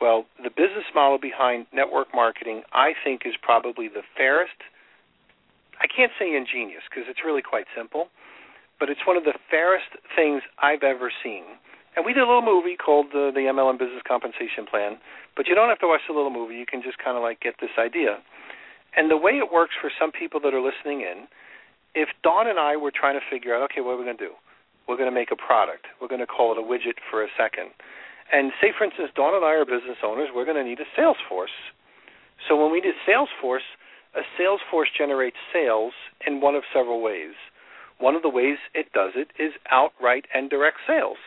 Well, the business model behind network marketing, I think, is probably the fairest. I can't say ingenious because it's really quite simple but it's one of the fairest things I've ever seen. And we did a little movie called uh, the MLM Business Compensation Plan, but you don't have to watch the little movie. You can just kind of like get this idea. And the way it works for some people that are listening in, if Dawn and I were trying to figure out, okay, what are we going to do? We're going to make a product. We're going to call it a widget for a second. And say, for instance, Dawn and I are business owners. We're going to need a sales force. So when we did Salesforce, a sales force generates sales in one of several ways. One of the ways it does it is outright and direct sales.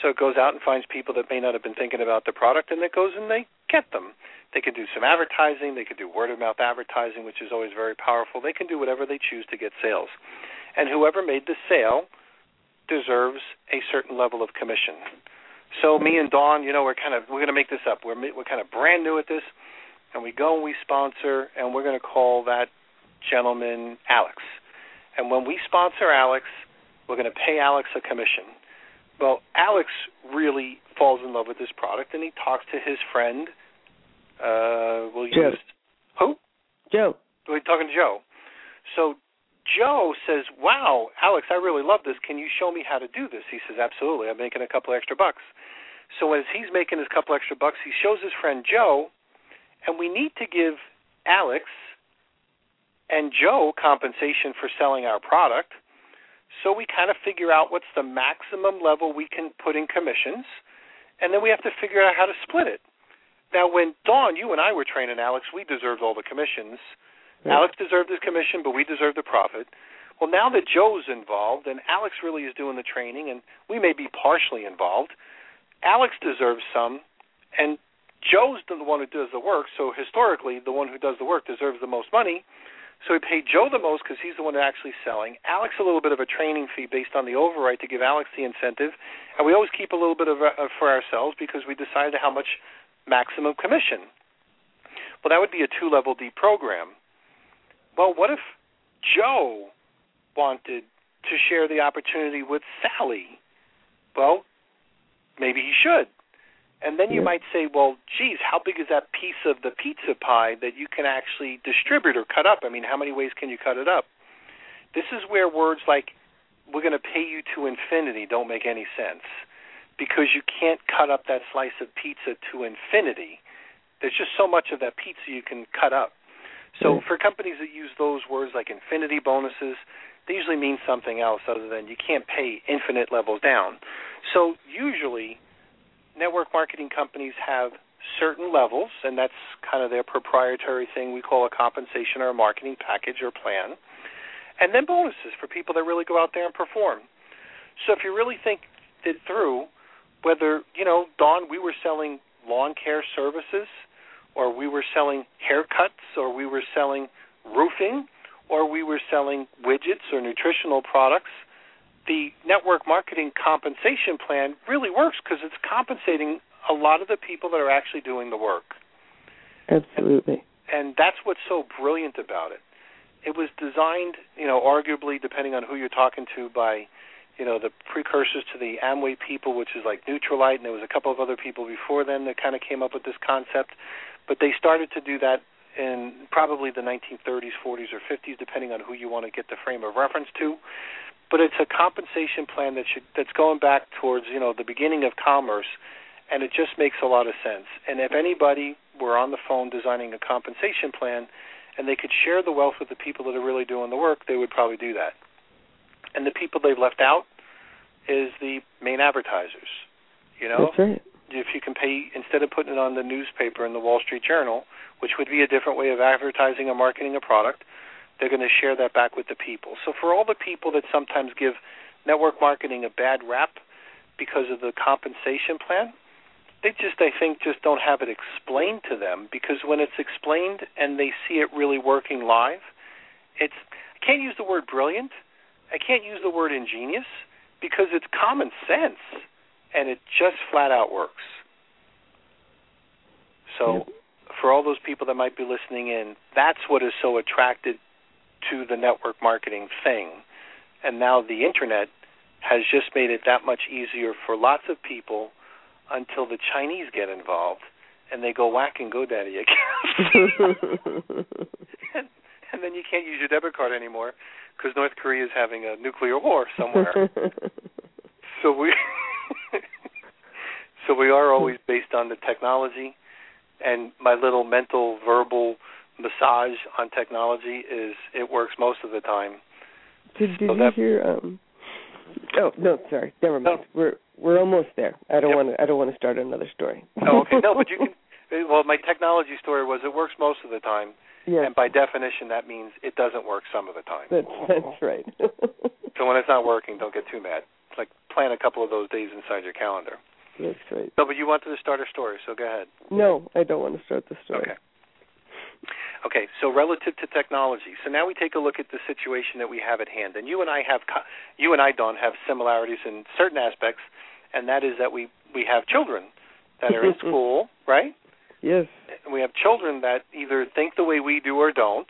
So it goes out and finds people that may not have been thinking about the product, and it goes and they get them. They can do some advertising. They can do word of mouth advertising, which is always very powerful. They can do whatever they choose to get sales. And whoever made the sale deserves a certain level of commission. So me and Dawn, you know, we're kind of we're going to make this up. We're we're kind of brand new at this, and we go and we sponsor, and we're going to call that gentleman Alex. And when we sponsor Alex, we're going to pay Alex a commission. Well, Alex really falls in love with this product, and he talks to his friend. Uh, we'll Joe. use who? Joe. We're talking to Joe. So Joe says, "Wow, Alex, I really love this. Can you show me how to do this?" He says, "Absolutely. I'm making a couple extra bucks." So as he's making his couple extra bucks, he shows his friend Joe, and we need to give Alex and Joe compensation for selling our product. So we kind of figure out what's the maximum level we can put in commissions, and then we have to figure out how to split it. Now, when Dawn, you and I were training Alex, we deserved all the commissions. Yeah. Alex deserved his commission, but we deserved the profit. Well, now that Joe's involved and Alex really is doing the training, and we may be partially involved, Alex deserves some, and Joe's the one who does the work. So historically, the one who does the work deserves the most money. So we pay Joe the most because he's the one actually selling. Alex a little bit of a training fee based on the override to give Alex the incentive, and we always keep a little bit of uh, for ourselves because we decided how much maximum commission. Well, that would be a two-level D program. Well, what if Joe wanted to share the opportunity with Sally? Well, maybe he should. And then you might say, well, geez, how big is that piece of the pizza pie that you can actually distribute or cut up? I mean, how many ways can you cut it up? This is where words like, we're going to pay you to infinity don't make any sense because you can't cut up that slice of pizza to infinity. There's just so much of that pizza you can cut up. So for companies that use those words like infinity bonuses, they usually mean something else other than you can't pay infinite levels down. So usually network marketing companies have certain levels, and that's kind of their proprietary thing we call a compensation or a marketing package or plan, and then bonuses for people that really go out there and perform. So if you really think it through, whether, you know, Dawn, we were selling lawn care services, or we were selling haircuts, or we were selling roofing, or we were selling widgets or nutritional products – the network marketing compensation plan really works because it's compensating a lot of the people that are actually doing the work. Absolutely. And, and that's what's so brilliant about it. It was designed, you know, arguably depending on who you're talking to by, you know, the precursors to the Amway people, which is like Nutrilite, and there was a couple of other people before them that kind of came up with this concept. But they started to do that in probably the 1930s, 40s, or 50s, depending on who you want to get the frame of reference to but it's a compensation plan that should that's going back towards you know the beginning of commerce, and it just makes a lot of sense. And if anybody were on the phone designing a compensation plan, and they could share the wealth with the people that are really doing the work, they would probably do that. And the people they've left out is the main advertisers. You know, that's right. If you can pay instead of putting it on the newspaper in the Wall Street Journal, which would be a different way of advertising and marketing a product, they're going to share that back with the people. So for all the people that sometimes give network marketing a bad rap because of the compensation plan, they just I think just don't have it explained to them because when it's explained and they see it really working live, it's I can't use the word brilliant, I can't use the word ingenious because it's common sense and it just flat out works. So yep. for all those people that might be listening in, that's what is so attracted to the network marketing thing. And now the internet has just made it that much easier for lots of people until the Chinese get involved and they go whacking GoDaddy again. and, and then you can't use your debit card anymore because North Korea is having a nuclear war somewhere. so we so we are always based on the technology and my little mental verbal massage on technology is it works most of the time. Did, did so you that, hear? Um, oh no, sorry, never mind. No. We're we're almost there. I don't yep. want to. I don't want to start another story. oh, okay. No, but you can. Well, my technology story was it works most of the time. Yes. And by definition, that means it doesn't work some of the time. That's that's right. so when it's not working, don't get too mad. It's like plan a couple of those days inside your calendar. That's right. No, but you wanted to start a story, so go ahead. No, I don't want to start the story. Okay. Okay, so relative to technology. So now we take a look at the situation that we have at hand, and you and I have, you and I, Dawn, have similarities in certain aspects, and that is that we we have children that are in school, right? Yes. And we have children that either think the way we do or don't,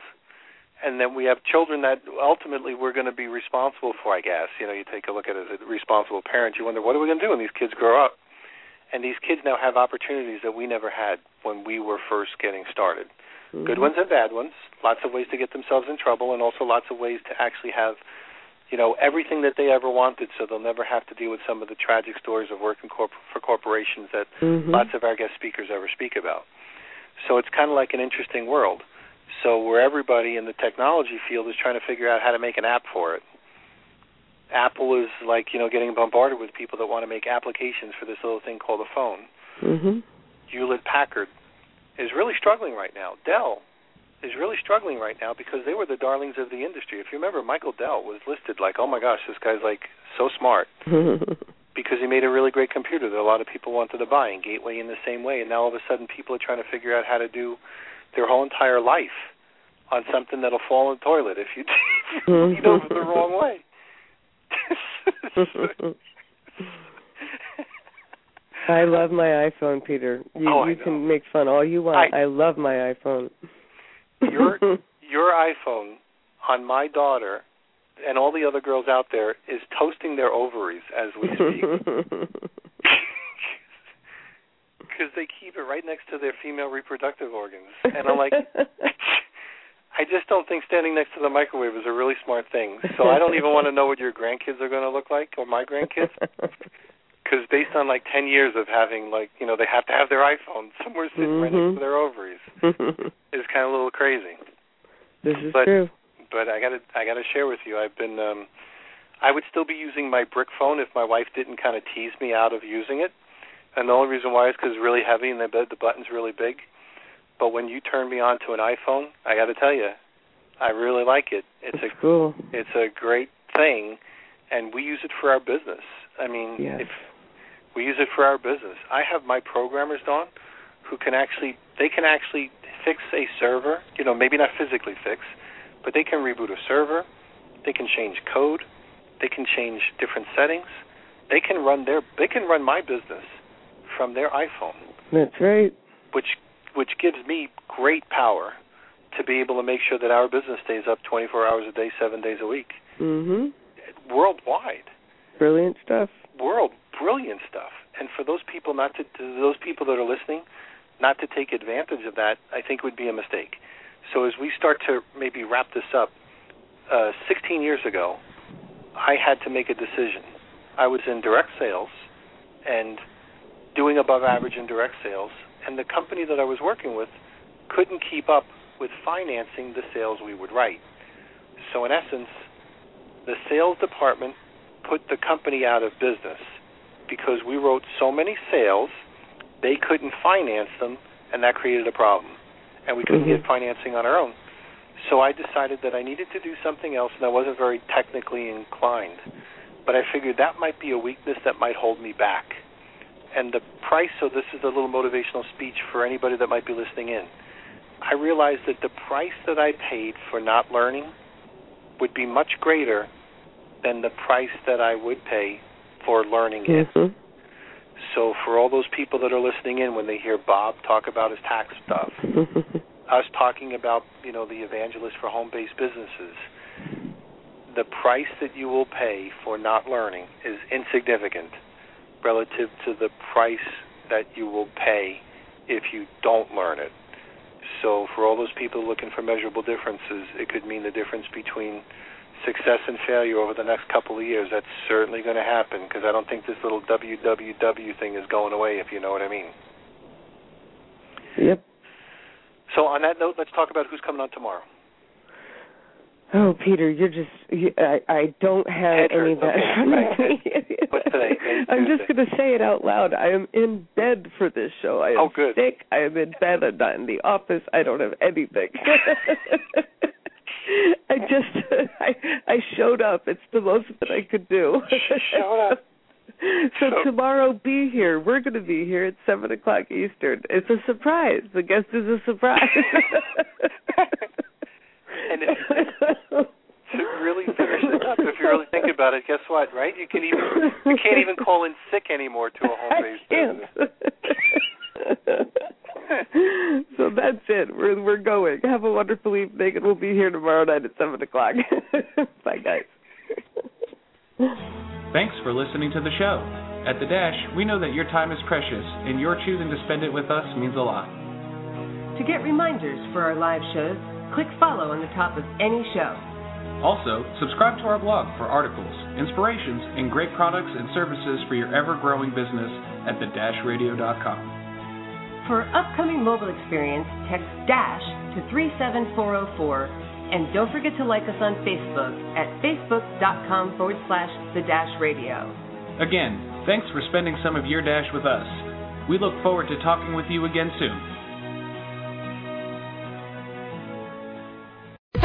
and then we have children that ultimately we're going to be responsible for. I guess you know, you take a look at it as a responsible parent, you wonder what are we going to do when these kids grow up, and these kids now have opportunities that we never had when we were first getting started. Mm-hmm. Good ones and bad ones. Lots of ways to get themselves in trouble, and also lots of ways to actually have, you know, everything that they ever wanted, so they'll never have to deal with some of the tragic stories of working corp- for corporations that mm-hmm. lots of our guest speakers ever speak about. So it's kind of like an interesting world. So where everybody in the technology field is trying to figure out how to make an app for it. Apple is like you know getting bombarded with people that want to make applications for this little thing called a phone. Mm-hmm. Hewlett Packard is really struggling right now. Dell is really struggling right now because they were the darlings of the industry. If you remember, Michael Dell was listed like, oh my gosh, this guy's like so smart because he made a really great computer that a lot of people wanted to buy, and Gateway in the same way. And now all of a sudden, people are trying to figure out how to do their whole entire life on something that'll fall in the toilet if you lean over the wrong way. I love my iPhone, Peter. You, oh, you can make fun all you want. I, I love my iPhone. your your iPhone on my daughter and all the other girls out there is toasting their ovaries as we speak. Because they keep it right next to their female reproductive organs, and I'm like, I just don't think standing next to the microwave is a really smart thing. So I don't even want to know what your grandkids are going to look like or my grandkids. Because based on like ten years of having like you know they have to have their iPhone somewhere sitting mm-hmm. right next to their ovaries is kind of a little crazy. This is but, true. But I got to I got to share with you. I've been um I would still be using my brick phone if my wife didn't kind of tease me out of using it. And the only reason why is because it's really heavy and the the button's really big. But when you turn me on to an iPhone, I got to tell you, I really like it. It's That's a cool. It's a great thing, and we use it for our business. I mean, yes. if we use it for our business, I have my programmers Dawn, who can actually they can actually fix a server. You know, maybe not physically fix, but they can reboot a server. They can change code. They can change different settings. They can run their they can run my business from their iPhone. That's right. Which which gives me great power to be able to make sure that our business stays up 24 hours a day, 7 days a week. mm-hmm. Worldwide. Brilliant stuff. World brilliant stuff. And for those people not to, to those people that are listening, not to take advantage of that, I think would be a mistake. So as we start to maybe wrap this up, uh, 16 years ago, I had to make a decision. I was in direct sales and doing above average in direct sales and the company that I was working with couldn't keep up with financing the sales we would write. So, in essence, the sales department put the company out of business because we wrote so many sales, they couldn't finance them, and that created a problem. And we couldn't mm-hmm. get financing on our own. So I decided that I needed to do something else, and I wasn't very technically inclined. But I figured that might be a weakness that might hold me back and the price so this is a little motivational speech for anybody that might be listening in i realized that the price that i paid for not learning would be much greater than the price that i would pay for learning it mm-hmm. so for all those people that are listening in when they hear bob talk about his tax stuff us talking about you know the evangelist for home based businesses the price that you will pay for not learning is insignificant relative to the price that you will pay if you don't learn it. So, for all those people looking for measurable differences, it could mean the difference between success and failure over the next couple of years. That's certainly going to happen because I don't think this little WWW thing is going away, if you know what I mean. Yep. So, on that note, let's talk about who's coming on tomorrow. Oh, Peter, you're just. You, I I don't have any of that okay, What's today? I'm just going to say it out loud. I am in bed for this show. I am oh, good. sick. I am in bed. I'm not in the office. I don't have anything. I just I I showed up. It's the most that I could do. Showed up. So, so tomorrow, be here. We're going to be here at seven o'clock Eastern. It's a surprise. The guest is a surprise. and it, to really finish it up, if you really think about it, guess what? Right? You can even you can't even call in sick anymore to a home based business. so that's it. We're we're going. Have a wonderful evening, and we'll be here tomorrow night at seven o'clock. Bye, guys. Thanks for listening to the show. At the Dash, we know that your time is precious, and your choosing to spend it with us means a lot. To get reminders for our live shows Click follow on the top of any show. Also, subscribe to our blog for articles, inspirations, and great products and services for your ever growing business at thedashradio.com. For upcoming mobile experience, text DASH to 37404 and don't forget to like us on Facebook at facebook.com forward slash the dash radio. Again, thanks for spending some of your dash with us. We look forward to talking with you again soon.